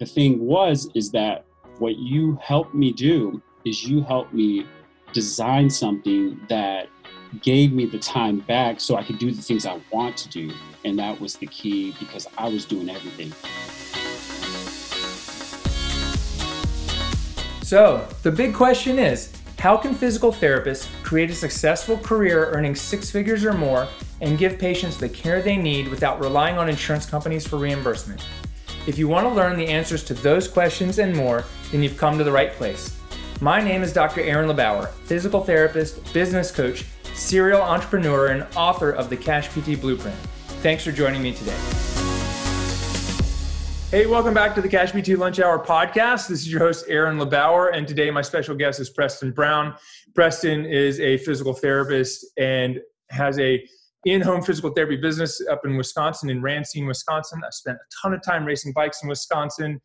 the thing was is that what you helped me do is you helped me design something that gave me the time back so I could do the things I want to do. And that was the key because I was doing everything. So, the big question is how can physical therapists create a successful career earning six figures or more and give patients the care they need without relying on insurance companies for reimbursement? If you want to learn the answers to those questions and more, then you've come to the right place. My name is Dr. Aaron LeBauer, physical therapist, business coach, serial entrepreneur, and author of the Cash PT Blueprint. Thanks for joining me today. Hey, welcome back to the Cash PT Lunch Hour podcast. This is your host, Aaron LeBauer, and today my special guest is Preston Brown. Preston is a physical therapist and has a in-home physical therapy business up in Wisconsin, in Racine, Wisconsin. I've spent a ton of time racing bikes in Wisconsin,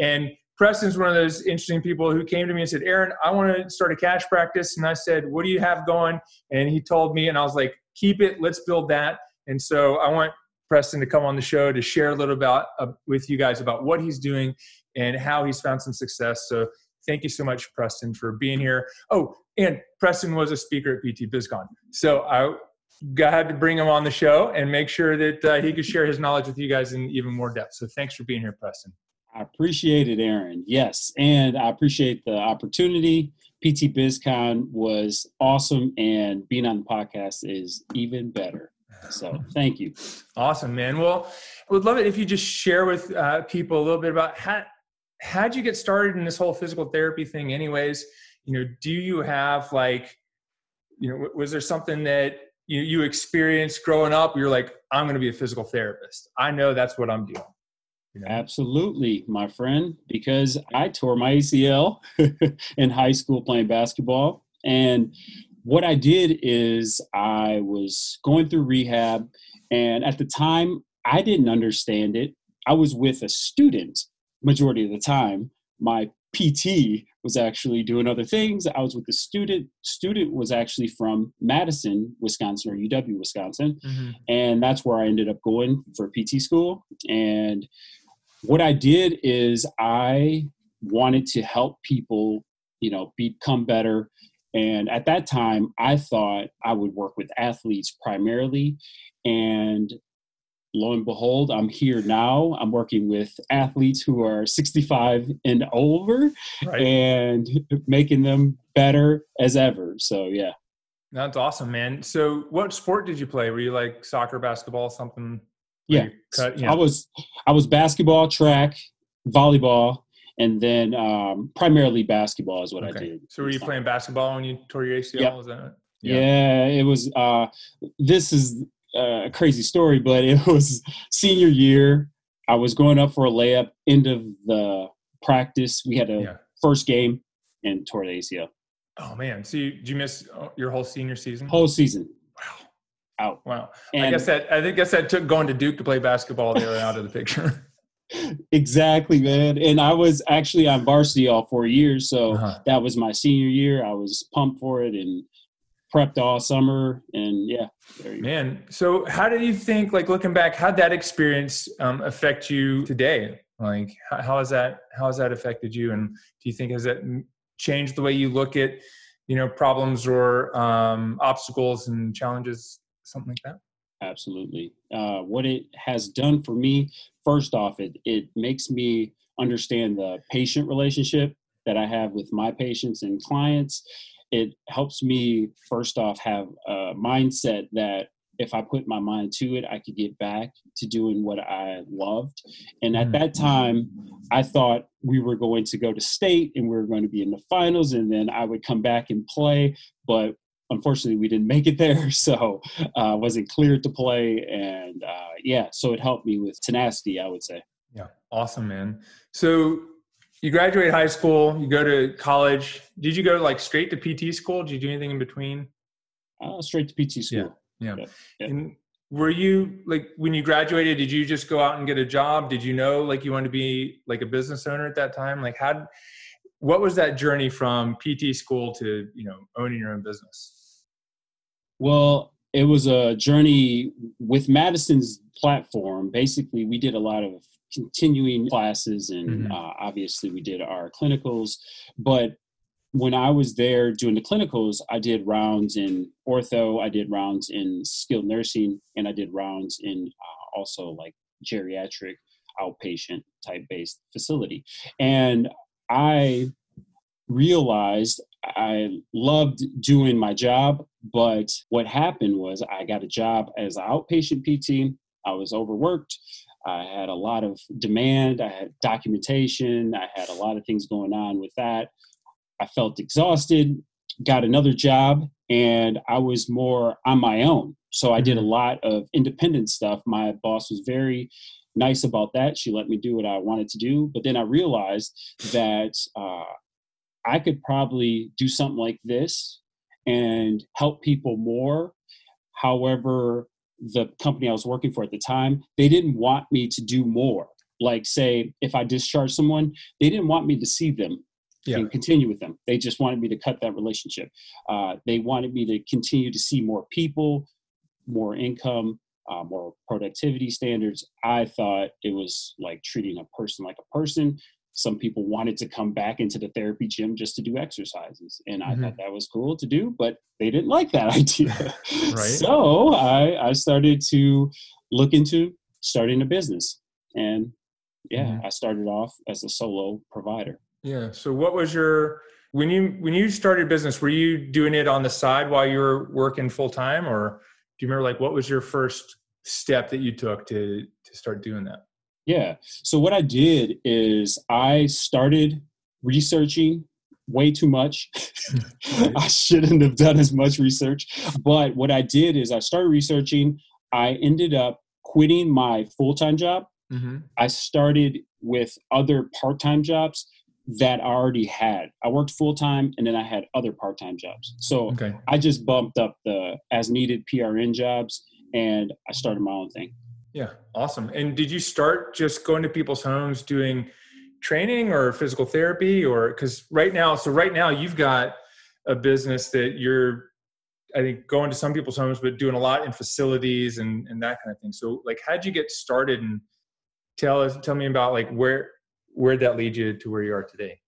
and Preston's one of those interesting people who came to me and said, Aaron, I want to start a cash practice. And I said, What do you have going? And he told me, and I was like, Keep it, let's build that. And so I want Preston to come on the show to share a little about uh, with you guys about what he's doing and how he's found some success. So thank you so much, Preston, for being here. Oh, and Preston was a speaker at PT BizCon. So I had to bring him on the show and make sure that uh, he could share his knowledge with you guys in even more depth. So thanks for being here, Preston. I appreciate it, Aaron. Yes, and I appreciate the opportunity. PT BizCon was awesome, and being on the podcast is even better. So thank you. Awesome, man. Well, I would love it if you just share with uh, people a little bit about how how'd you get started in this whole physical therapy thing. Anyways, you know, do you have like, you know, was there something that you you experienced growing up? You're like, I'm going to be a physical therapist. I know that's what I'm doing. You know? Absolutely, my friend, because I tore my ACL in high school playing basketball. And what I did is I was going through rehab, and at the time, I didn't understand it. I was with a student majority of the time. My PT was actually doing other things. I was with the student. Student was actually from Madison, Wisconsin, or UW, Wisconsin, mm-hmm. and that's where I ended up going for PT school. And what I did is I wanted to help people, you know, become better. And at that time, I thought I would work with athletes primarily. And lo and behold, I'm here now. I'm working with athletes who are 65 and over right. and making them better as ever. So, yeah. That's awesome, man. So, what sport did you play? Were you like soccer, basketball, something? Yeah, cut? I was I was basketball, track, volleyball, and then um, primarily basketball is what okay. I did. So were you playing basketball when you tore your ACL? Yep. that? Yeah. yeah, it was. Uh, this is a crazy story, but it was senior year. I was going up for a layup. End of the practice, we had a yeah. first game and tore the ACL. Oh man! So you, did you miss uh, your whole senior season? Whole season Wow. out. Wow. And I guess that I think guess that took going to Duke to play basketball there out of the picture. exactly, man. And I was actually on varsity all four years, so uh-huh. that was my senior year. I was pumped for it and prepped all summer, and yeah. Man, go. so how do you think, like looking back, how that experience um, affect you today? Like, how, how has that how has that affected you? And do you think has that changed the way you look at you know problems or um, obstacles and challenges something like that? Absolutely. Uh, what it has done for me, first off, it it makes me understand the patient relationship that I have with my patients and clients. It helps me first off have a mindset that if I put my mind to it, I could get back to doing what I loved. And at that mm-hmm. time, I thought we were going to go to state and we were going to be in the finals, and then I would come back and play. But unfortunately we didn't make it there so uh, wasn't cleared to play and uh, yeah so it helped me with tenacity i would say yeah awesome man so you graduate high school you go to college. Did you go like straight to pt school? Did you do anything in between? Uh, straight to pt school. Yeah, yeah. yeah. and were you like when you graduated did you just go out and get a job? Did you know like you wanted to be like a business owner at that time? Like how what was that journey from pt school to you know owning your own business? Well, it was a journey with Madison's platform. Basically, we did a lot of continuing classes, and mm-hmm. uh, obviously we did our clinicals. But when I was there doing the clinicals, I did rounds in ortho, I did rounds in skilled nursing, and I did rounds in uh, also like geriatric outpatient type based facility. And I realized I loved doing my job, but what happened was I got a job as an outpatient PT. I was overworked. I had a lot of demand. I had documentation. I had a lot of things going on with that. I felt exhausted, got another job, and I was more on my own. So I did a mm-hmm. lot of independent stuff. My boss was very nice about that. She let me do what I wanted to do. But then I realized that uh, I could probably do something like this and help people more. However, the company I was working for at the time, they didn't want me to do more. Like, say, if I discharged someone, they didn't want me to see them yeah. and continue with them. They just wanted me to cut that relationship. Uh, they wanted me to continue to see more people, more income, uh, more productivity standards. I thought it was like treating a person like a person. Some people wanted to come back into the therapy gym just to do exercises, and I mm-hmm. thought that was cool to do, but they didn't like that idea. right. So I, I started to look into starting a business, and yeah, mm-hmm. I started off as a solo provider. Yeah. So what was your when you when you started business? Were you doing it on the side while you were working full time, or do you remember like what was your first step that you took to to start doing that? Yeah. So what I did is I started researching way too much. I shouldn't have done as much research. But what I did is I started researching. I ended up quitting my full time job. Mm-hmm. I started with other part time jobs that I already had. I worked full time and then I had other part time jobs. So okay. I just bumped up the as needed PRN jobs and I started my own thing. Yeah, awesome. And did you start just going to people's homes doing training or physical therapy or because right now, so right now you've got a business that you're I think going to some people's homes, but doing a lot in facilities and, and that kind of thing. So like how'd you get started and tell us tell me about like where where'd that lead you to where you are today?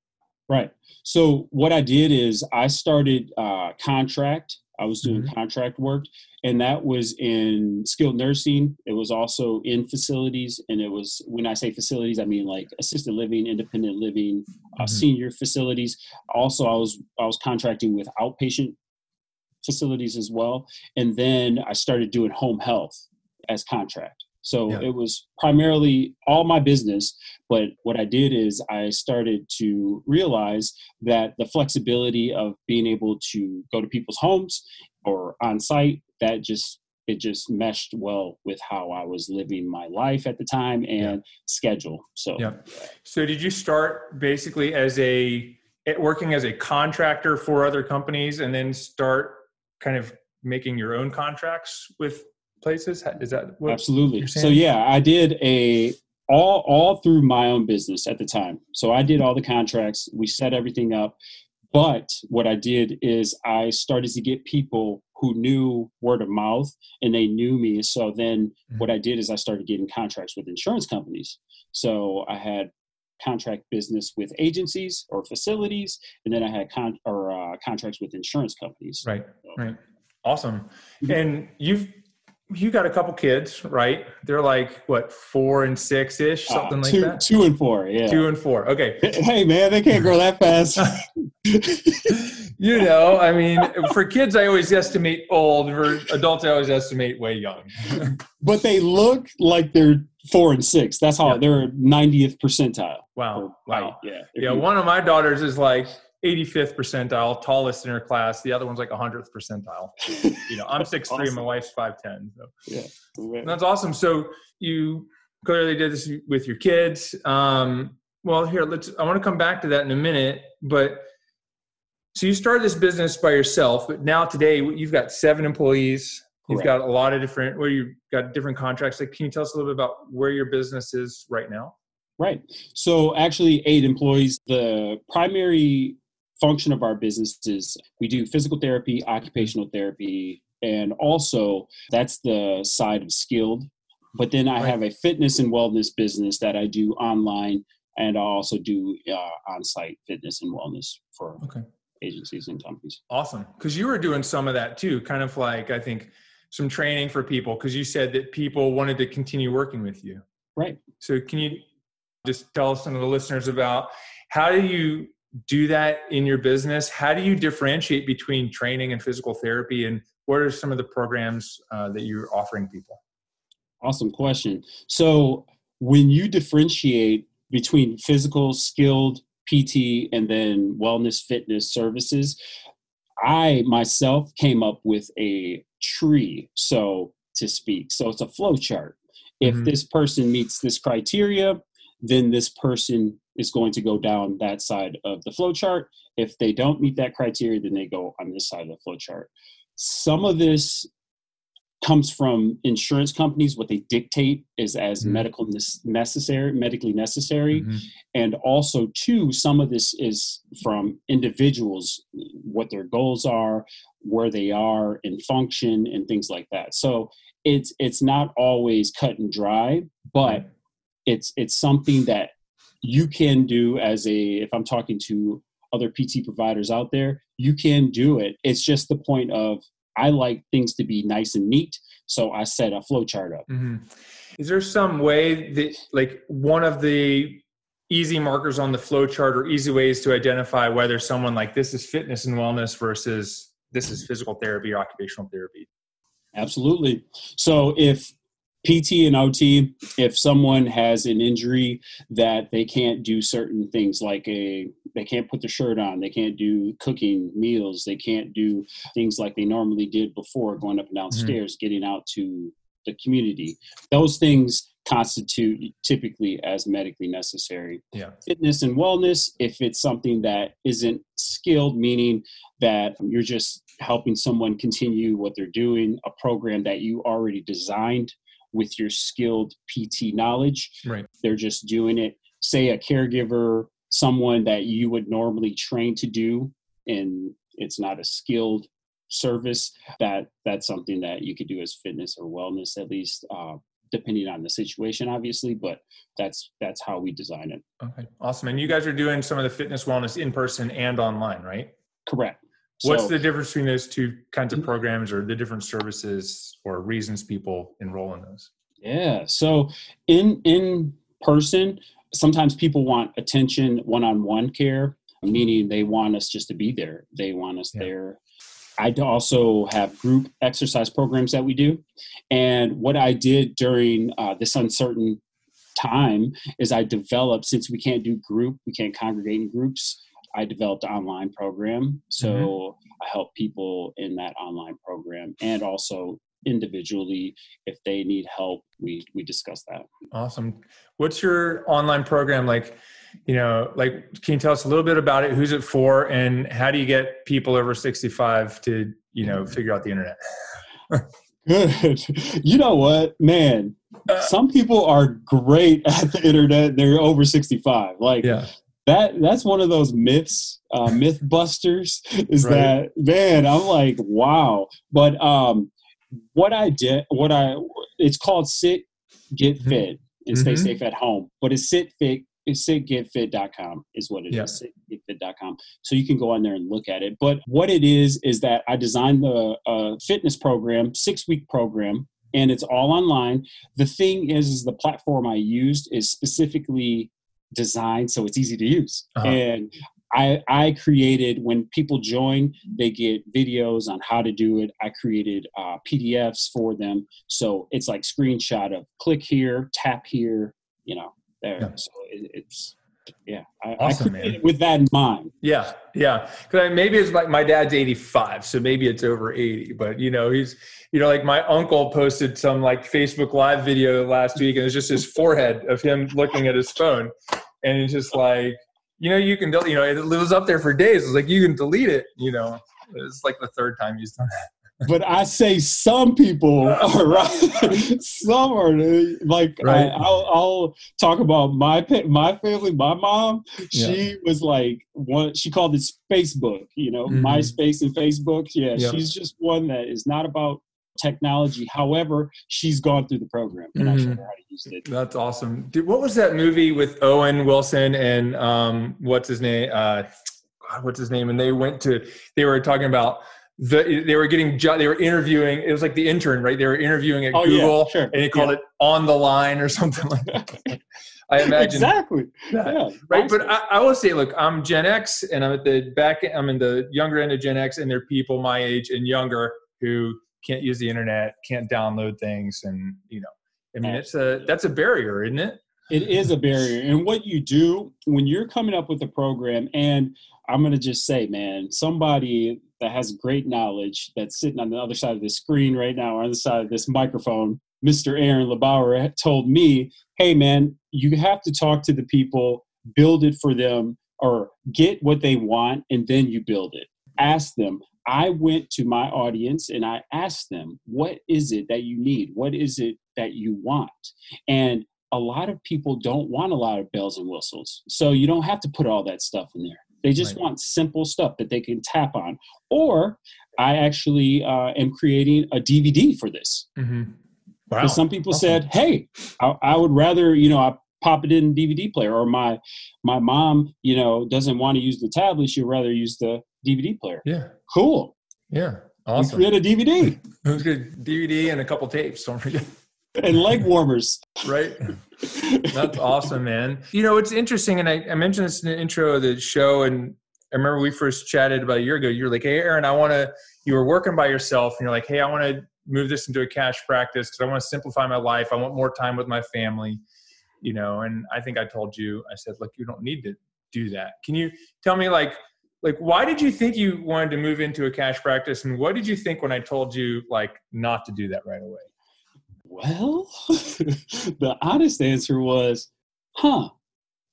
Right. So what I did is I started uh, contract. I was doing mm-hmm. contract work, and that was in skilled nursing. It was also in facilities, and it was when I say facilities, I mean like assisted living, independent living, uh, mm-hmm. senior facilities. Also, I was I was contracting with outpatient facilities as well, and then I started doing home health as contract. So yeah. it was primarily all my business. But what I did is I started to realize that the flexibility of being able to go to people's homes or on site, that just it just meshed well with how I was living my life at the time and yeah. schedule. So yeah. So did you start basically as a eh, working as a contractor for other companies and then start kind of making your own contracts with places? Is that absolutely? So yeah, I did a all all through my own business at the time. So I did all the contracts. We set everything up. But what I did is I started to get people who knew word of mouth and they knew me. So then mm-hmm. what I did is I started getting contracts with insurance companies. So I had contract business with agencies or facilities, and then I had con- or uh, contracts with insurance companies. Right. So, right. Awesome. Mm-hmm. And you've you got a couple kids, right? They're like what four and six ish, uh, something uh, two, like that. Two and four, yeah. Two and four. Okay. Hey man, they can't grow that fast. you know, I mean, for kids, I always estimate old. For adults, I always estimate way young. but they look like they're four and six. That's how yeah. they're 90th percentile. Wow. Wow. Yeah. Yeah. One of my daughters is like 85th percentile, tallest in her class. The other one's like 100th percentile. You know, I'm 6'3", awesome. my wife's 5'10". So yeah, that's awesome. So you clearly did this with your kids. Um, well, here let's. I want to come back to that in a minute, but so you started this business by yourself, but now today you've got seven employees. You've got a lot of different. Where you've got different contracts. Like, can you tell us a little bit about where your business is right now? Right. So actually, eight employees. The primary function of our business is we do physical therapy, occupational therapy, and also that's the side of skilled but then I Right. have a fitness and wellness business that I do online, and I also do uh, on-site fitness and wellness for Okay. agencies and companies. Awesome. Because you were doing some of that too, kind of like I think some training for people. Because you said that people wanted to continue working with you. Right. So can you just tell some of the listeners about how do you do that in your business? How do you differentiate between training and physical therapy, and what are some of the programs uh, that you're offering people? Awesome question. So when you differentiate between physical, skilled PT, and then wellness fitness services, I myself came up with a tree, so to speak. So it's a flow chart. If Mhm. this person meets this criteria, then this person is going to go down that side of the flow chart. If they don't meet that criteria, then they go on this side of the flow chart. Some of this comes from insurance companies. What they dictate is as Mhm. medical necessary, medically necessary Mhm. and also too some of this is from individuals what their goals are where they are in function and things like that so it's it's not always cut and dry but it's it's something that you can do as a if i'm talking to other pt providers out there you can do it it's just the point of i like things to be nice and neat so i set a flow chart up mm-hmm. Is there some way that, like, one of the easy markers on the flow chart or easy ways to identify whether someone like this is fitness and wellness versus this is physical therapy or occupational therapy? Absolutely. So if PT and OT, if someone has an injury that they can't do certain things like a they can't put the shirt on, they can't do cooking meals, they can't do things like they normally did before going up and down Mhm. stairs, getting out to the community. Those things constitute typically as medically necessary Yeah. fitness and wellness if it's something that isn't skilled meaning that you're just helping someone continue what they're doing a program that you already designed with your skilled pt knowledge Right. they're just doing it say a caregiver someone that you would normally train to do and it's not a skilled service that that's something that you could do as fitness or wellness at least uh, depending on the situation obviously but that's that's how we design it Okay. Awesome. And you guys are doing some of the fitness wellness in person and online, right? correct What's So- the difference between those two kinds of programs or the different services or reasons people enroll in those? Yeah. So in in person, sometimes people want attention, one-on-one care, meaning they want us just to be there. They want us Yeah. there. I also have group exercise programs that we do, and what I did during uh, this uncertain time is I developed since we can't do group, we can't congregate in groups. I developed an online program, so I help people in that online program, and also individually if they need help we we discuss that Awesome. What's your online program like? You know, like, can you tell us a little bit about it? Who's it for? And how do you get people over 65 to, you know, figure out the internet? good you know what man Uh, some people are great at the internet they're over 65 like Yeah. That that's one of those myths uh, myth busters is Right. that man i'm like wow but um what i did what i it's called sit get Mhm. fit and stay Mhm. safe at home but it's sit fit it's sitgetfit.com is what it Yeah. is. sitgetfit.com so you can go on there and look at it but what it is is that i designed the uh, fitness program six week program and it's all online the thing is is the platform i used is specifically designed so it's easy to use Uh-huh. and I, I created when people join they get videos on how to do it i created uh, pdfs for them so it's like screenshot of click here tap here you know there Yeah. so it, it's yeah I, Awesome, I man. with that in mind Yeah. Yeah. Cause maybe it's like my dad's 85, so maybe it's over 80, but you know, he's, you know, like my uncle posted some like Facebook live video last week and it's just his forehead of him looking at his phone. And it's just like, you know, you can, del- you know, it was up there for days. It's like, you can delete it, you know, it's like the third time he's done that. But I say some people are right. some are like Right. I, will I'll talk about my my family. My mom, she was like one. She called it Facebook. You know, Mhm. MySpace and Facebook. Yeah, Yeah. she's just one that is not about technology. However, she's gone through the program and mm-hmm. I showed her how to use it. That's awesome. Dude, what was that movie with Owen Wilson and um, what's his name? Uh, God, what's his name? And they went to, they were talking about the, they were getting they were interviewing it was like the intern right they were interviewing at oh, google yeah, sure. and they called yeah. it on the line or something like that i imagine exactly yeah right but I, I, will say look i'm gen x and i'm at the back i'm in the younger end of gen x and there are people my age and younger who can't use the internet can't download things and you know i mean Absolutely. it's a that's a barrier isn't it it is a barrier and what you do when you're coming up with a program and i'm going to just say man somebody that has great knowledge that's sitting on the other side of the screen right now on the side of this microphone, Mr. Aaron LeBauer told me, hey man, you have to talk to the people, build it for them, or get what they want, and then you build it. Ask them. I went to my audience and I asked them, what is it that you need? What is it that you want? And a lot of people don't want a lot of bells and whistles. So you don't have to put all that stuff in there. They just right. want simple stuff that they can tap on. Or I actually uh, am creating a DVD for this. Mm-hmm. Wow. Some people awesome. said, "Hey, I, I, would rather you know I pop it in DVD player." Or my my mom, you know, doesn't want to use the tablet; she'd rather use the DVD player. Yeah, cool. Yeah, awesome. We create a DVD. It was good. DVD and a couple tapes. Don't forget. And leg warmers. Right. That's awesome, man. You know, it's interesting, and I, I, mentioned this in the intro of the show, and I remember we first chatted about a year ago. You were like, "Hey, Aaron, I want to." You were working by yourself, and you're like, "Hey, I want to move this into a cash practice because I want to simplify my life. I want more time with my family." You know, and I think I told you, I said, "Look, you don't need to do that." Can you tell me, like, like why did you think you wanted to move into a cash practice, and what did you think when I told you, like, not to do that right away? Well, the honest answer was, huh,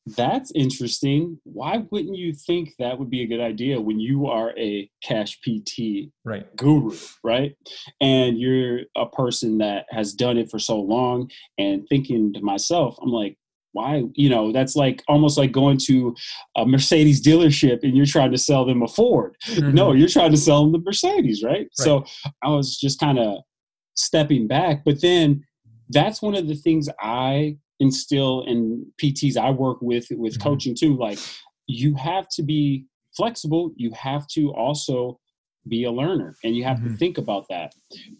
that's interesting. Why wouldn't you think that would be a good idea when you are a cash PT right. guru, right? And you're a person that has done it for so long and thinking to myself, I'm like, why you know that's like almost like going to a mercedes dealership and you're trying to sell them a ford mm-hmm. no you're trying to sell them the mercedes right, right. so i was just kind of stepping back. But then that's one of the things I instill in PTs I work with with mm-hmm. coaching too. Like you have to be flexible. You have to also be a learner and you have mm-hmm. to think about that.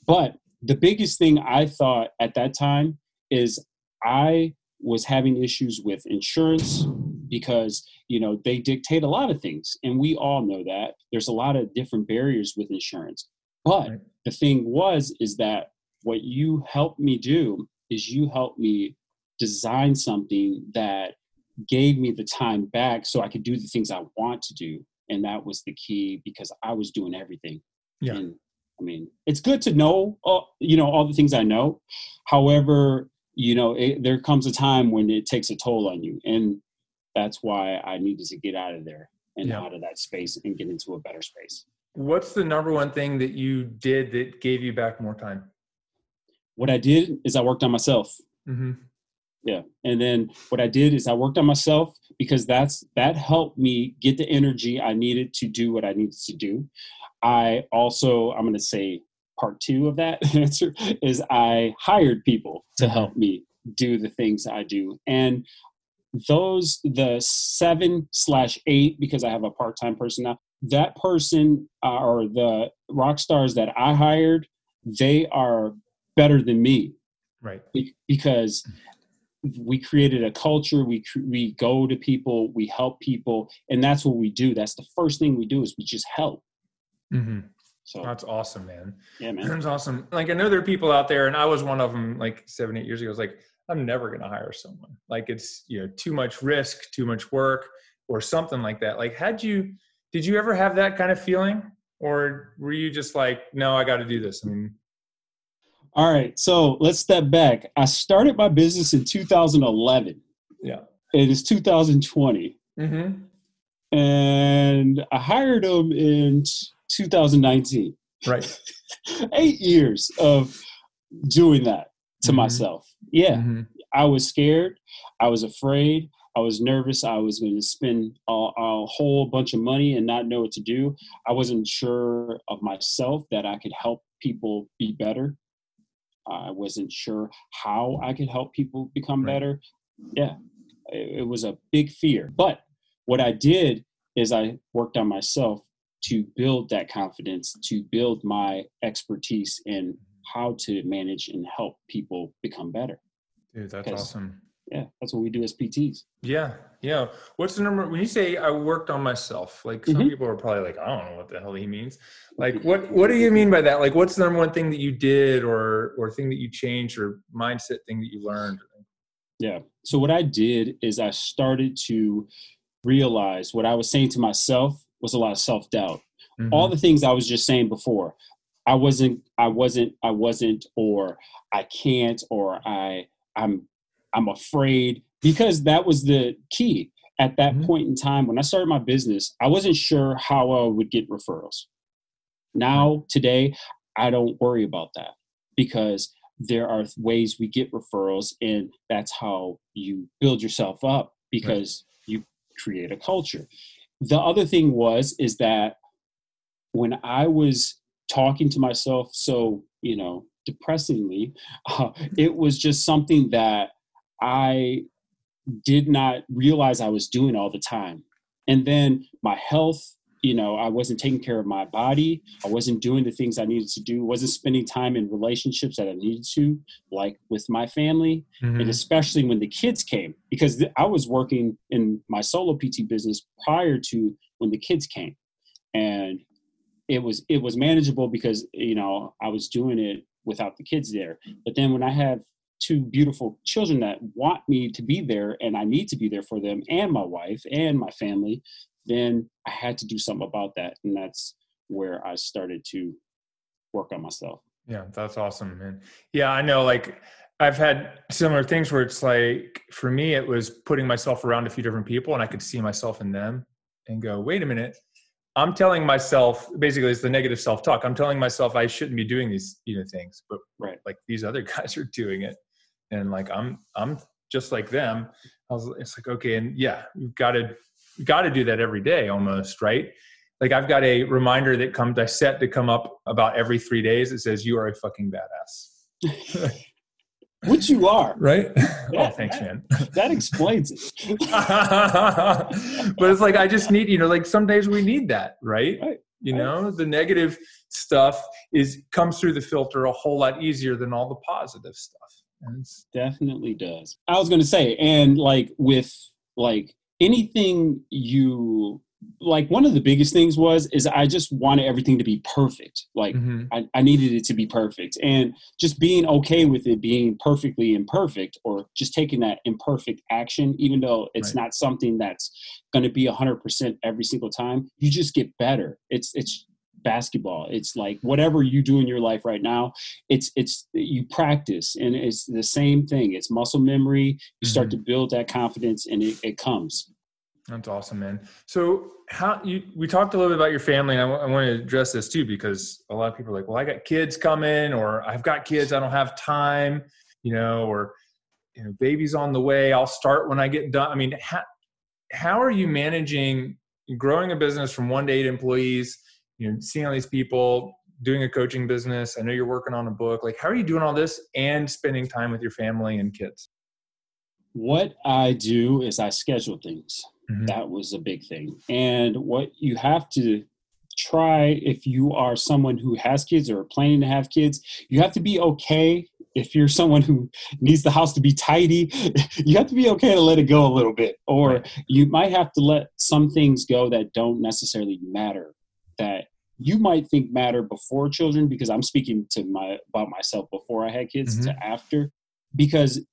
But the biggest thing I thought at that time is I was having issues with insurance because you know they dictate a lot of things and we all know that there's a lot of different barriers with insurance but right. The thing was is that what you helped me do is you helped me design something that gave me the time back so I could do the things I want to do. And that was the key because I was doing everything. Yeah. And I mean, it's good to know, all, you know, all the things I know. However, you know, it, there comes a time when it takes a toll on you. And that's why I needed to get out of there and yeah. out of that space and get into a better space. What's the number one thing that you did that gave you back more time? What I did is I worked on myself. Mm-hmm. Yeah, and then what I did is I worked on myself because that's that helped me get the energy I needed to do what I needed to do. I also I'm going to say part two of that answer is I hired people to mm-hmm. help me do the things I do and those the seven slash eight because I have a part time person now that person uh, or the rock stars that I hired, they are better than me. Right. Because we created a culture, we, we go to people, we help people, and that's what we do. That's the first thing we do is we just help. Mm-hmm. So that's awesome, man. Yeah, man. That's awesome. Like I know there are people out there, and I was one of them like seven, eight years ago. I was like, I'm never gonna hire someone. Like it's you know too much risk, too much work, or something like that. Like had you did you ever have that kind of feeling? Or were you just like no i got to do this i mean? All right so let's step back. I started my business in 2011 yeah. It is 2020 mm-hmm. and i hired them in 2019 right. Eight years of doing that to mm-hmm. myself. Yeah. Mm-hmm. i was scared. I was afraid I was nervous. I was going to spend a, a, whole bunch of money and not know what to do. I wasn't sure of myself that I could help people be better. I wasn't sure how I could help people become Right. better. Yeah, it, it was a big fear. But what I did is I worked on myself to build that confidence, to build my expertise in how to manage and help people become better. Dude, that's awesome. Yeah, that's what we do as PTs. Yeah, yeah. What's the number when you say I worked on myself? Like some Mhm. people are probably like, I don't know what the hell he means. Like what what do you mean by that? Like what's the number one thing that you did or or thing that you changed or mindset thing that you learned? Yeah. So what I did is I started to realize what I was saying to myself was a lot of self doubt. All Mhm. the things I was just saying before. I wasn't, I wasn't, I wasn't, or I can't, or I, I'm, I'm afraid because that was the key at that Mhm. point in time when I started my business. I wasn't sure how I would get referrals. Now, today, I don't worry about that because there are ways we get referrals, and that's how you build yourself up because you create a culture. The other thing was is that when I was talking to myself so you know depressingly, uh, it was just something that I did not realize I was doing all the time, and then my health. You know, I wasn't taking care of my body. I wasn't doing the things I needed to do. wasn't spending time in relationships that I needed to, like with my family Mhm. and especially when the kids came because th- i was working in my solo pt business prior to when the kids came and it was it was manageable because you know i was doing it without the kids there but then when i have two beautiful children that want me to be there and i need to be there for them and my wife and my family then i had to do something about that and that's where i started to work on myself Yeah, that's awesome, man. Yeah, I know. Like, I've had similar things where it's like, for me, it was putting myself around a few different people and I could see myself in them and go, wait a minute. I'm telling myself, basically, it's the negative self talk. I'm telling myself I shouldn't be doing these, you know, things, but Right. like these other guys are doing it. And like, I'm, I'm just like them. I was, it's like, okay. And yeah, you've got to, got to do that every day almost, right? Like I've got a reminder that comes, I set to come up about every three days. It says, you are a fucking badass. which you are Right? Yeah. oh, thanks, man. that explains it but it's like, I just need, you know, like some days we need that, right? Right. You Right. know, the negative stuff is comes through the filter a whole lot easier than all the positive stuff. It's, definitely does i was going to say and like with like anything you like one of the biggest things was is i just wanted everything to be perfect like Mhm. I, I needed it to be perfect and just being okay with it being perfectly imperfect or just taking that imperfect action even though it's Right. not something that's going to be 100% every single time you just get better it's it's basketball it's like whatever you do in your life right now it's it's you practice and it's the same thing it's muscle memory you start Mhm. to build that confidence and it, it comes That's awesome, man. So, how you we talked a little bit about your family, and I want to address this too because a lot of people are like, "Well, I got kids coming, or I've got kids, I don't have time," you know, or you know, baby's on the way. I'll start when I get done. I mean, how how are you managing growing a business from one to eight employees? You know, seeing all these people doing a coaching business. I know you're working on a book. Like, how are you doing all this and spending time with your family and kids? what i do is i schedule things Mhm. that was a big thing and what you have to try if you are someone who has kids or planning to have kids you have to be okay if you're someone who needs the house to be tidy you have to be okay to let it go a little bit or you might have to let some things go that don't necessarily matter that you might think matter before children because i'm speaking to my about myself before i had kids to after because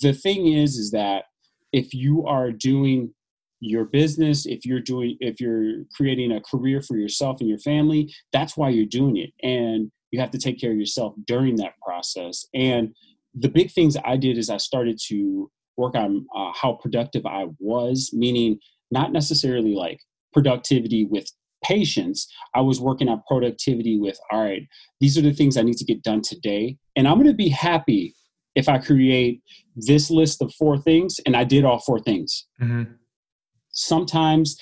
the thing is is that if you are doing your business if you're doing if you're creating a career for yourself and your family that's why you're doing it. And you have to take care of yourself during that process. And the big things i did is i started to work on uh, how productive i was meaning not necessarily like productivity with patients i was working on productivity with all right these are the things i need to get done today and i'm going to be happy if i create this list of four things and i did all four things Mhm. sometimes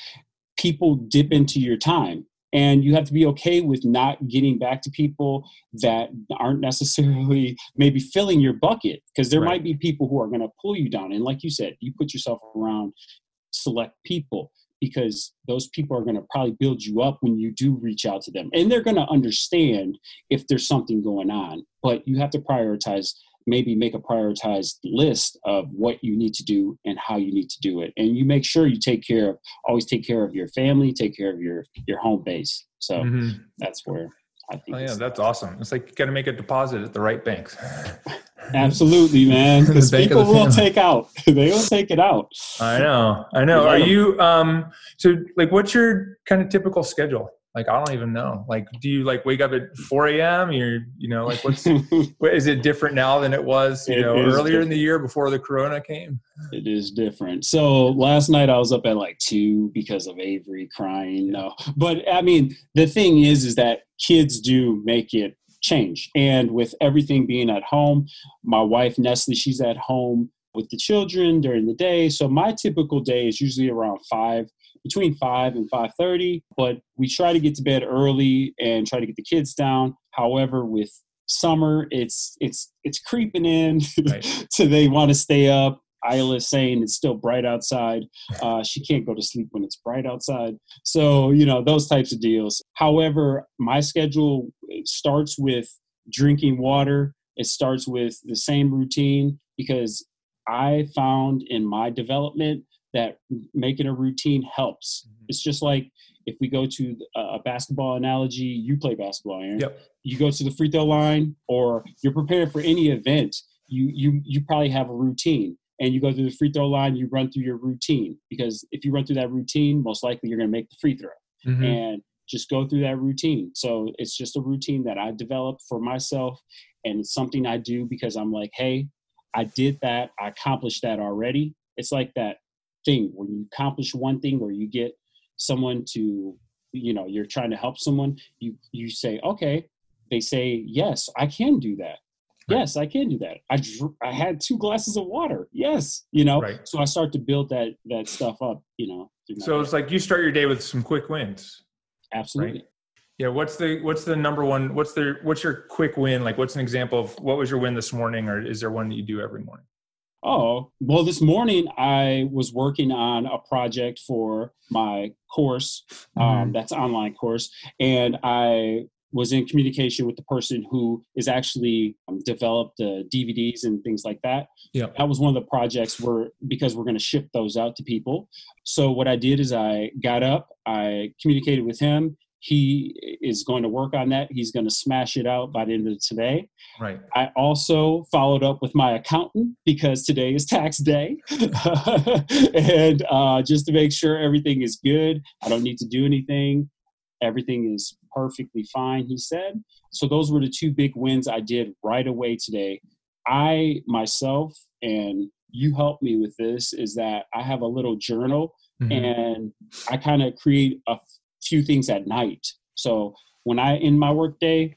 people dip into your time and you have to be okay with not getting back to people that aren't necessarily maybe filling your bucket because there Right. might be people who are going to pull you down and like you said you put yourself around select people because those people are going to probably build you up when you do reach out to them. And they're going to understand if there's something going on but you have to prioritize maybe make a prioritized list of what you need to do and how you need to do it. And you make sure you take care of always take care of your family take care of your your home base. So Mhm. that's where i think Oh yeah, that's awesome. It's like you got to make a deposit at the right banks. absolutely man because people will family. take out they will take it out I know, I know. Are you um? So like, what's your kind of typical schedule? Like, I don't even know. Like, do you like wake up at four a.m. You're, you know, like, what's what, is it different now than it was, you It know, earlier in the year before the corona came? It is different. So last night I was up at like two because of Avery crying. No, but I mean the thing is, is that kids do make it change, and with everything being at home, my wife Nestle, she's at home with the children during the day. So my typical day is usually around five, between five and five thirty. But we try to get to bed early and try to get the kids down. However, with summer, it's it's it's creeping in. Right. so they want to stay up. Isla's saying it's still bright outside. Uh, she can't go to sleep when it's bright outside. So, you know, those types of deals. However, my schedule starts with drinking water. It starts with the same routine because I found in my development that making a routine helps. Mhm. It's just like if we go to a basketball analogy, you play basketball, Aaron Yep. you go to the free throw line or you're prepared for any event you you you probably have a routine and you go to the free throw line you run through your routine because if you run through that routine most likely you're going to make the free throw Mhm. and just go through that routine so it's just a routine that i developed for myself and it's something i do because i'm like hey i did that i accomplished that already it's like that thing when you accomplish one thing or you get someone to you know you're trying to help someone you you say okay they say yes i can do that Right. yes i can do that i dr- i had two glasses of water yes you know Right. so i start to build that that stuff up you know So it's like you start your day with some quick wins. absolutely Yeah. What's the what's the number one? What's the what's your quick win? Like, what's an example of what was your win this morning, or is there one that you do every morning? Oh, well, this morning I was working on a project for my course, um, Mhm. that's online course, and I was in communication with the person who is actually um, developed the DVDs and things like that. Yeah. That was one of the projects where because we're going to ship those out to people. So what I did is I got up, I communicated with him. He is going to work on that. He's going to smash it out by the end of today. Right. I also followed up with my accountant because today is tax day. and uh, just to make sure everything is good, I don't need to do anything. Everything is perfectly fine, he said. So, those were the two big wins I did right away today. I myself, and you helped me with this, is that I have a little journal Mhm. and I kind of create a few things at night. So when I end my workday,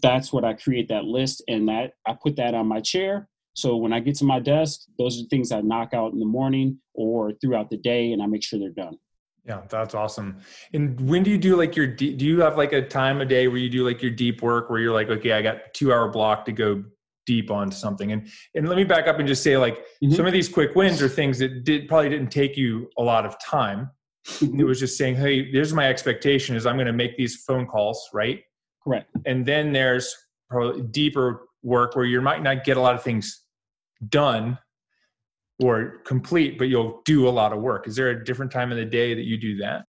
that's what I create that list and that I put that on my chair. So when I get to my desk, those are the things I knock out in the morning or throughout the day and I make sure they're done. Yeah, that's awesome. And when do you do like your do you have like a time of day where you do like your deep work where you're like, okay, I got two hour block to go deep on something. And and let me back up and just say like Mhm. some of these quick wins are things that did probably didn't take you a lot of time. It was just saying, hey, there's my expectation is I'm going to make these phone calls, right? Correct. And then there's probably deeper work where you might not get a lot of things done or complete, but you'll do a lot of work. Is there a different time of the day that you do that?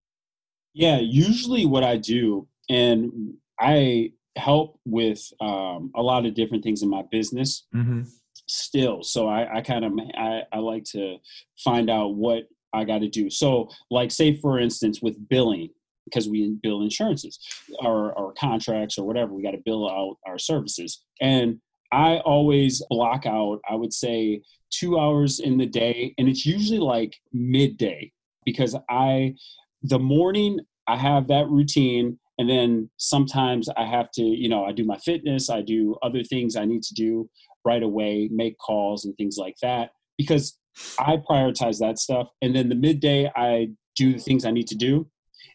Yeah, usually what I do, and I help with um, a lot of different things in my business. Mm-hmm. still so i, I kind of I, I like to find out what i got to do. So like say for instance with billing because we bill insurances or, or contracts or whatever we got to bill out our services. And i always block out i would say two hours in the day and it's usually like midday because i the morning i have that routine and then sometimes i have to you know i do my fitness i do other things i need to do right away, make calls and things like that because I prioritize that stuff. And then the midday, I do the things I need to do.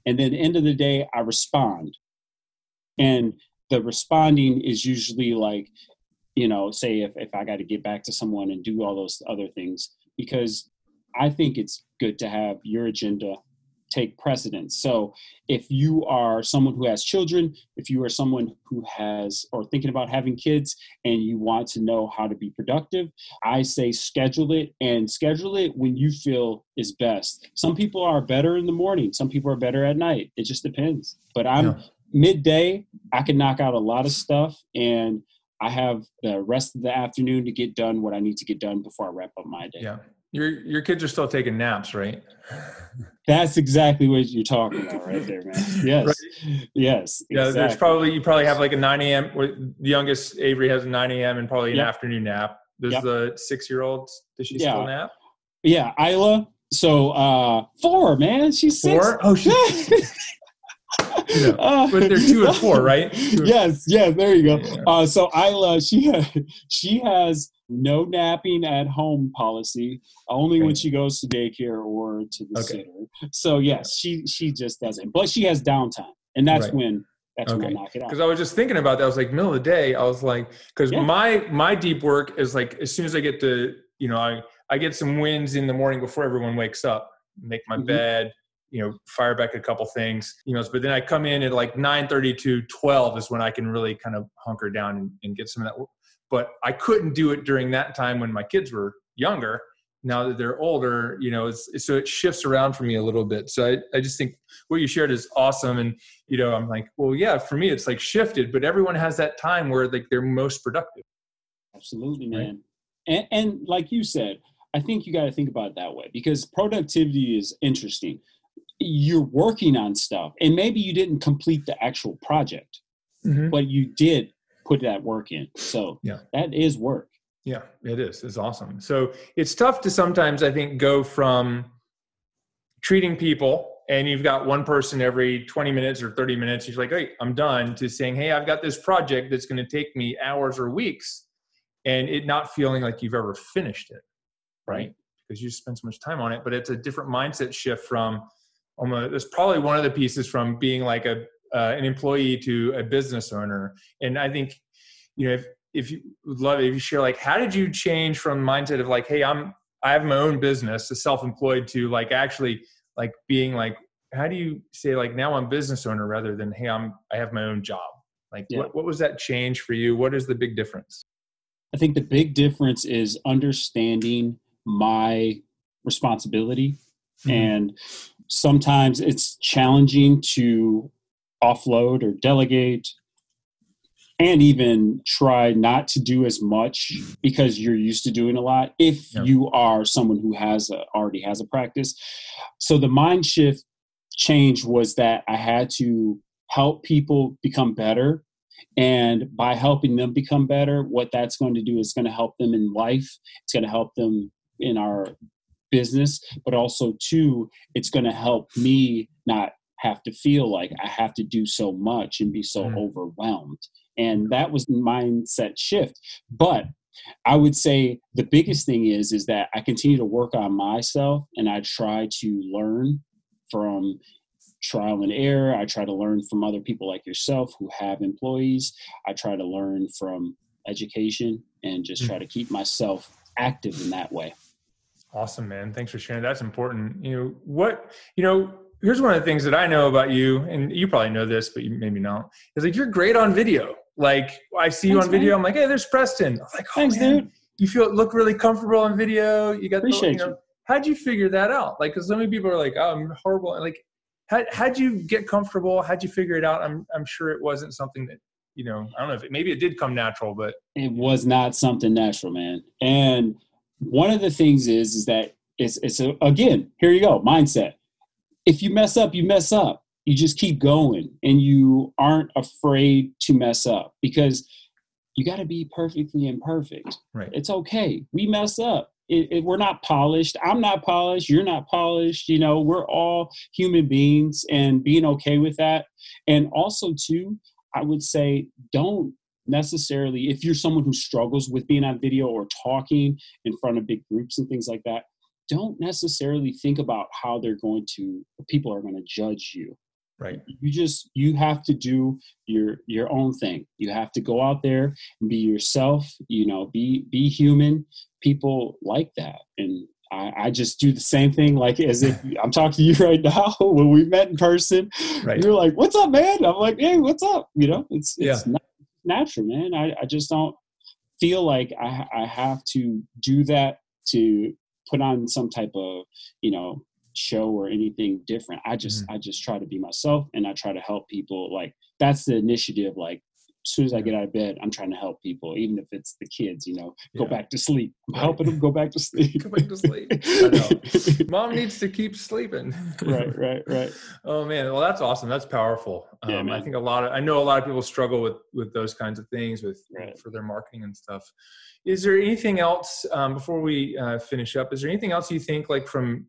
and then end of the day i respond and the responding is usually like you know say if, if i got to get back to someone and do all those other things because i think it's good to have your agenda take precedence. So if you are someone who has children, if you are someone who has or thinking about having kids and you want to know how to be productive, I say schedule it and schedule it when you feel is best. Some people are better in the morning, some people are better at night. It just depends. But I'm yeah. midday, I can knock out a lot of stuff and I have the rest of the afternoon to get done what I need to get done before I wrap up my day. Yeah. Your your kids are still taking naps, right? That's exactly what you're talking about right there, man. Yes. Right. Yes. Yeah, exactly. there's probably you probably have like a 9 a.m. The youngest Avery has a 9 a.m. and probably an yep. afternoon nap. Does yep. the six year old does she yeah. still nap? Yeah, Isla. So uh four, man. She's four. Six. Oh, she's uh, but they're two and four, right? yes, yes. There you go. Yeah. Uh, so Isla, she has, she has no napping at home policy only okay. when she goes to daycare or to the okay. sitter so yes she she just doesn't but she has downtime and that's right. when that's okay. when I knock it out. Because I was just thinking about that. I was like, middle of the day. I was like, because yeah. my my deep work is like as soon as I get to, you know, I I get some wins in the morning before everyone wakes up, make my mm-hmm. bed, you know, fire back a couple things, you know. But then I come in at like nine thirty to twelve is when I can really kind of hunker down and, and get some of that but I couldn't do it during that time when my kids were younger. Now that they're older, you know, so it shifts around for me a little bit. So I, I just think what you shared is awesome. And, you know, I'm like, well, yeah, for me, it's like shifted, but everyone has that time where like they're most productive. Absolutely, man. Right? And, and like you said, I think you got to think about it that way because productivity is interesting. You're working on stuff, and maybe you didn't complete the actual project, mm-hmm. but you did put that work in. So yeah, that is work. Yeah, it is. It's awesome. So it's tough to sometimes, I think, go from treating people and you've got one person every 20 minutes or 30 minutes. You're like, hey, I'm done to saying, hey, I've got this project that's going to take me hours or weeks and it not feeling like you've ever finished it. Right. Because you spend so much time on it, but it's a different mindset shift from almost, it's probably one of the pieces from being like a uh, an employee to a business owner. And I think, you know, if, if you would love it, if you share, like, how did you change from mindset of like, hey, I'm, I have my own business, to self-employed, to like actually like being like, how do you say like now I'm business owner rather than hey, I'm I have my own job? Like, yeah. what, what was that change for you? What is the big difference? I think the big difference is understanding my responsibility. Mm-hmm. And sometimes it's challenging to offload or delegate and even try not to do as much because you're used to doing a lot if yeah. you are someone who has a, already has a practice so the mind shift change was that i had to help people become better and by helping them become better what that's going to do is going to help them in life it's going to help them in our business but also too it's going to help me not have to feel like I have to do so much and be so mm. overwhelmed. And that was mindset shift. But I would say the biggest thing is is that I continue to work on myself and I try to learn from trial and error. I try to learn from other people like yourself who have employees. I try to learn from education and just mm. try to keep myself active in that way. Awesome, man. Thanks for sharing. That's important. You know, what, you know, here's one of the things that I know about you, and you probably know this, but you maybe not. Is like you're great on video. Like I see Thanks, you on video, man. I'm like, hey, there's Preston. I'm like, oh, Thanks, man, dude. You feel look really comfortable on video. You got appreciate the, you. Know, how'd you figure that out? Like, because so many people are like, oh, I'm horrible. And like, how how'd you get comfortable? How'd you figure it out? I'm I'm sure it wasn't something that you know. I don't know if it, maybe it did come natural, but it was not something natural, man. And one of the things is is that it's it's a, again here you go mindset if you mess up, you mess up. You just keep going and you aren't afraid to mess up because you got to be perfectly imperfect. Right. It's okay. We mess up. It, it, we're not polished. I'm not polished. You're not polished. You know, we're all human beings and being okay with that. And also, too, I would say don't necessarily, if you're someone who struggles with being on video or talking in front of big groups and things like that, don't necessarily think about how they're going to people are going to judge you Right. You just you have to do your your own thing. You have to go out there and be yourself. You know, be be human. People like that, and I, I, just do the same thing, like as if I'm talking to you right now. when we met in person, right. you're like, "What's up, man?" I'm like, "Hey, what's up?" You know, it's it's yeah. natural, man. I, I just don't feel like I I have to do that to put on some type of you know show or anything different. I just mm-hmm. I just try to be myself and I try to help people. Like that's the initiative. Like as soon as I get out of bed, I'm trying to help people, even if it's the kids, you know, go yeah. back to sleep. I'm right. helping them go back to sleep. go back to sleep. Mom needs to keep sleeping. right, right, right. Oh man, well that's awesome. That's powerful. Yeah, um, I think a lot of I know a lot of people struggle with with those kinds of things with right. for their marketing and stuff. Is there anything else um, before we uh, finish up? Is there anything else you think like from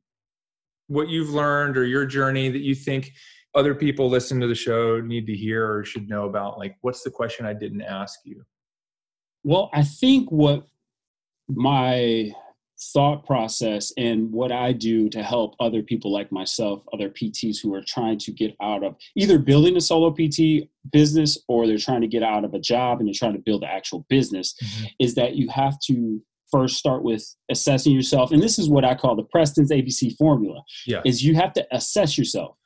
what you've learned or your journey that you think other people listening to the show need to hear or should know about? Like, what's the question I didn't ask you? Well, I think what my thought process and what I do to help other people like myself, other PTs who are trying to get out of either building a solo PT business or they're trying to get out of a job and they're trying to build an actual business, mm-hmm. is that you have to first start with assessing yourself and this is what i call the preston's abc formula yeah. is you have to assess yourself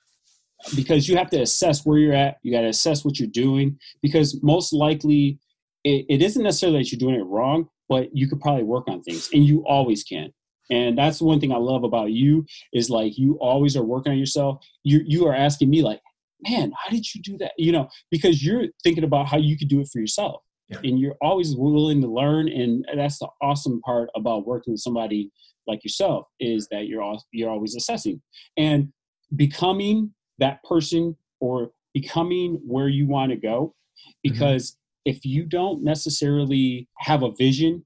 because you have to assess where you're at. You got to assess what you're doing because most likely it, it isn't necessarily that you're doing it wrong but you could probably work on things and you always can. And that's the one thing i love about you is like you always are working on yourself. You you are asking me like man how did you do that? You know because you're thinking about how you could do it for yourself. Yeah. and you're always willing to learn and that's the awesome part about working with somebody like yourself is that you're all, you're always assessing. And becoming that person or becoming where you want to go mm-hmm. because mm-hmm. if you don't necessarily have a vision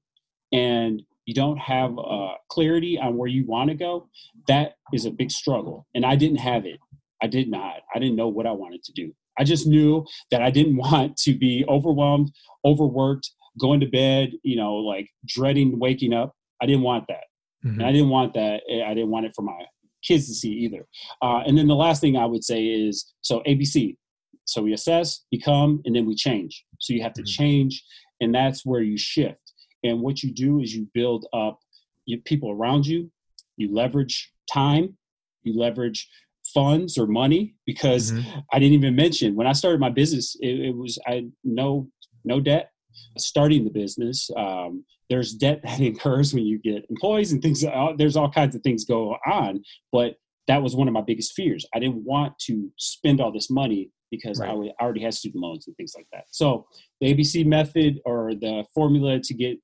and you don't have uh, clarity on where you want to go that is a big struggle and i didn't have it i did not i didn't know what i wanted to do I just knew that I didn't want to be overwhelmed, overworked, going to bed, you know, like dreading waking up. I didn't want that. Mm-hmm. And I didn't want that. Eh, I didn't want it for my kids to see either. Uh, and then the last thing I would say is so ABC. So we assess, become, and then we change. So you have to mm-hmm. change, and that's where you shift. And what you do is you build up your people around you, you leverage time, you leverage funds or money because mm-hmm. I didn't even mention when I started my business, it, it was I no no debt. Starting the business, um, there's debt that incurs when you get employees and things. Uh, there's all kinds of things go on, but that was one of my biggest fears. I didn't want to spend all this money because right. I already had student loans and things like that. So the ABC method or the formula to get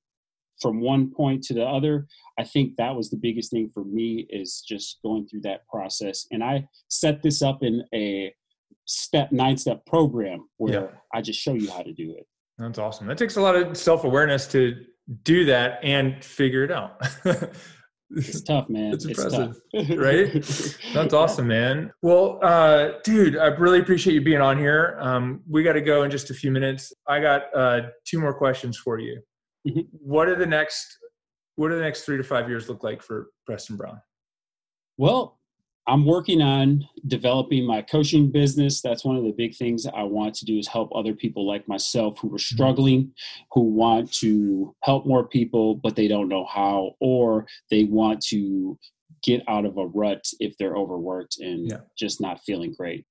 from one point to the other i think that was the biggest thing for me is just going through that process and i set this up in a step nine step program where yeah. i just show you how to do it that's awesome that takes a lot of self-awareness to do that and figure it out. It's tough man. It's impressive it's right? That's awesome man. Well uh, dude i really appreciate you being on here. Um, we got to go in just a few minutes. I got uh, two more questions for you. Mm-hmm. What are the next what do the next three to five years look like for Preston Brown? Well, I'm working on developing my coaching business. That's one of the big things I want to do is help other people like myself who are struggling, who want to help more people, but they don't know how, or they want to get out of a rut if they're overworked and yeah. just not feeling great.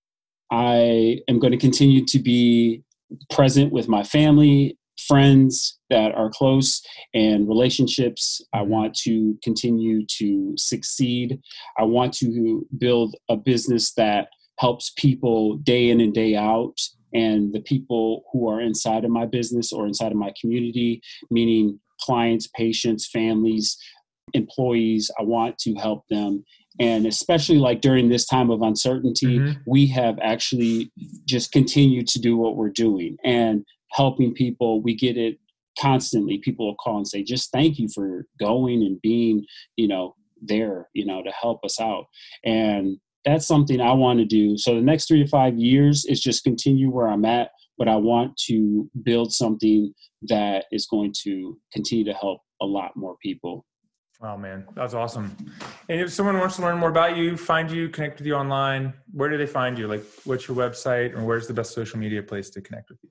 I am going to continue to be present with my family friends that are close and relationships. I mm-hmm. want to continue to succeed. I want to build a business that helps people day in and day out. And the people who are inside of my business or inside of my community, meaning clients, patients, families, employees, I want to help them and especially like during this time of uncertainty mm-hmm. we have actually just continued to do what we're doing and helping people. We get it constantly. People will call and say, just thank you for going and being, you know, there, you know, to help us out. And that's something I want to do. So the next three to five years is just continue where I'm at, but I want to build something that is going to continue to help a lot more people. Oh man, that's awesome. And if someone wants to learn more about you, find you, connect with you online, where do they find you? Like, what's your website, or where's the best social media place to connect with you?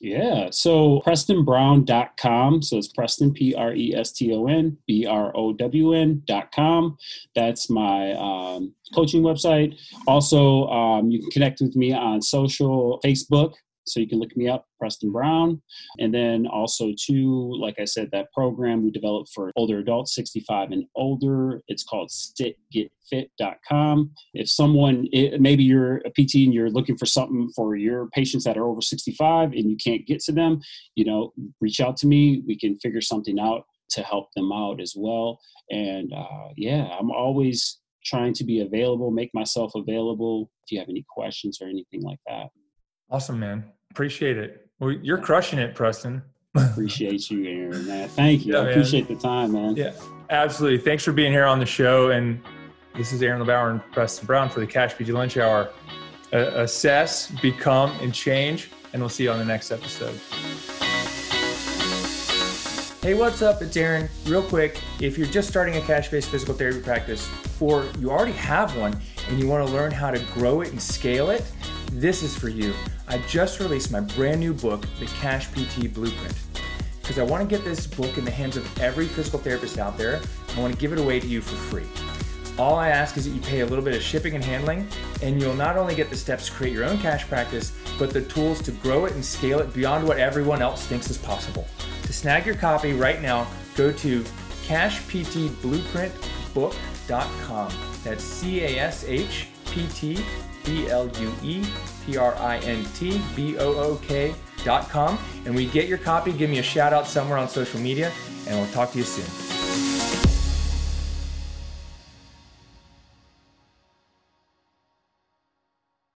Yeah. So PrestonBrown.com. So it's Preston, P R E S T O N B R O W N.com. That's my um, coaching website. Also, um, you can connect with me on social, Facebook. So you can look me up, Preston Brown. And then also, too, like I said, that program we developed for older adults, 65 and older. It's called sitgetfit.com. If someone, maybe you're a PT and you're looking for something for your patients that are over 65 and you can't get to them, you know, reach out to me. We can figure something out to help them out as well. And uh, yeah, I'm always trying to be available, make myself available if you have any questions or anything like that. Awesome, man. Appreciate it. Well, you're crushing it, Preston. appreciate you, Aaron. Man. Thank you. Yeah, I appreciate the time, man. Yeah, absolutely. Thanks for being here on the show. And this is Aaron LeBauer and Preston Brown for the Cash PT Lunch Hour. Uh, assess, become, and change. And we'll see you on the next episode. Hey, what's up? It's Aaron. Real quick, if you're just starting a cash based physical therapy practice, or you already have one and you want to learn how to grow it and scale it, this is for you. I just released my brand new book, The Cash PT Blueprint, because I want to get this book in the hands of every physical therapist out there. I want to give it away to you for free. All I ask is that you pay a little bit of shipping and handling, and you'll not only get the steps to create your own cash practice, but the tools to grow it and scale it beyond what everyone else thinks is possible. To snag your copy right now, go to cashptblueprintbook.com. That's C A S H P T B L U E P R I N T B O O K dot com. And we get your copy, give me a shout out somewhere on social media, and we'll talk to you soon.